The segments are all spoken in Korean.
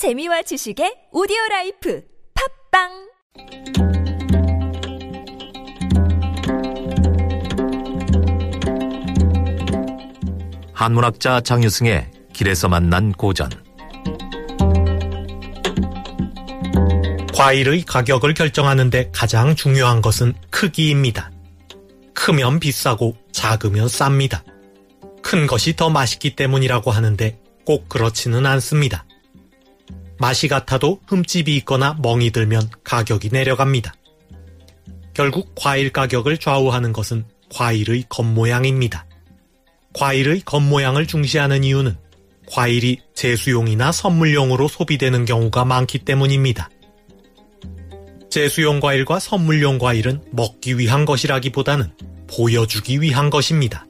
재미와 지식의 오디오 라이프 팟빵 한문학자 장유승의 길에서 만난 고전 과일의 가격을 결정하는데 가장 중요한 것은 크기입니다. 크면 비싸고 작으면 쌉니다. 큰 것이 더 맛있기 때문이라고 하는데 꼭 그렇지는 않습니다. 맛이 같아도 흠집이 있거나 멍이 들면 가격이 내려갑니다. 결국 과일 가격을 좌우하는 것은 과일의 겉모양입니다. 과일의 겉모양을 중시하는 이유는 과일이 제수용이나 선물용으로 소비되는 경우가 많기 때문입니다. 제수용 과일과 선물용 과일은 먹기 위한 것이라기보다는 보여주기 위한 것입니다.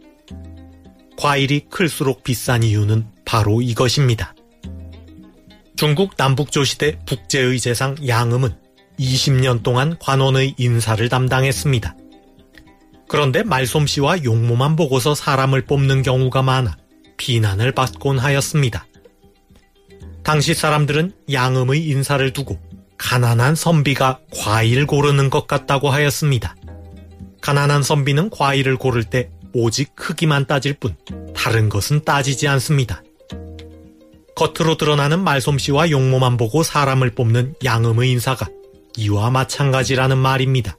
과일이 클수록 비싼 이유는 바로 이것입니다. 중국 남북조시대 북제의 재상 양음은 20년 동안 관원의 인사를 담당했습니다. 그런데 말솜씨와 용모만 보고서 사람을 뽑는 경우가 많아 비난을 받곤 하였습니다. 당시 사람들은 양음의 인사를 두고 가난한 선비가 과일 고르는 것 같다고 하였습니다. 가난한 선비는 과일을 고를 때 오직 크기만 따질 뿐 다른 것은 따지지 않습니다. 겉으로 드러나는 말솜씨와 용모만 보고 사람을 뽑는 양음의 인사가 이와 마찬가지라는 말입니다.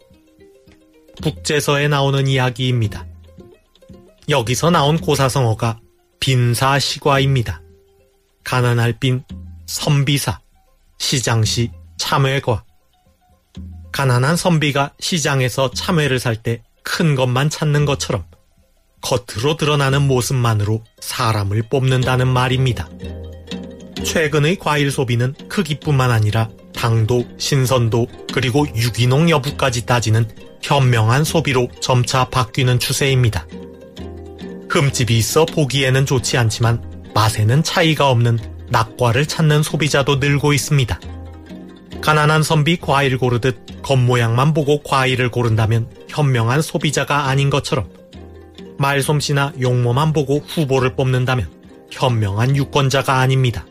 북제서에 나오는 이야기입니다. 여기서 나온 고사성어가 빈사시과입니다. 가난할 빈 선비사, 시장시 참외과. 가난한 선비가 시장에서 참외를 살 때 큰 것만 찾는 것처럼 겉으로 드러나는 모습만으로 사람을 뽑는다는 말입니다. 최근의 과일 소비는 크기뿐만 아니라 당도, 신선도, 그리고 유기농 여부까지 따지는 현명한 소비로 점차 바뀌는 추세입니다. 흠집이 있어 보기에는 좋지 않지만 맛에는 차이가 없는 낙과를 찾는 소비자도 늘고 있습니다. 가난한 선비 과일 고르듯 겉모양만 보고 과일을 고른다면 현명한 소비자가 아닌 것처럼 말솜씨나 용모만 보고 후보를 뽑는다면 현명한 유권자가 아닙니다.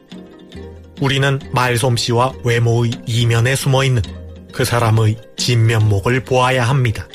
우리는 말솜씨와 외모의 이면에 숨어 있는 그 사람의 진면목을 보아야 합니다.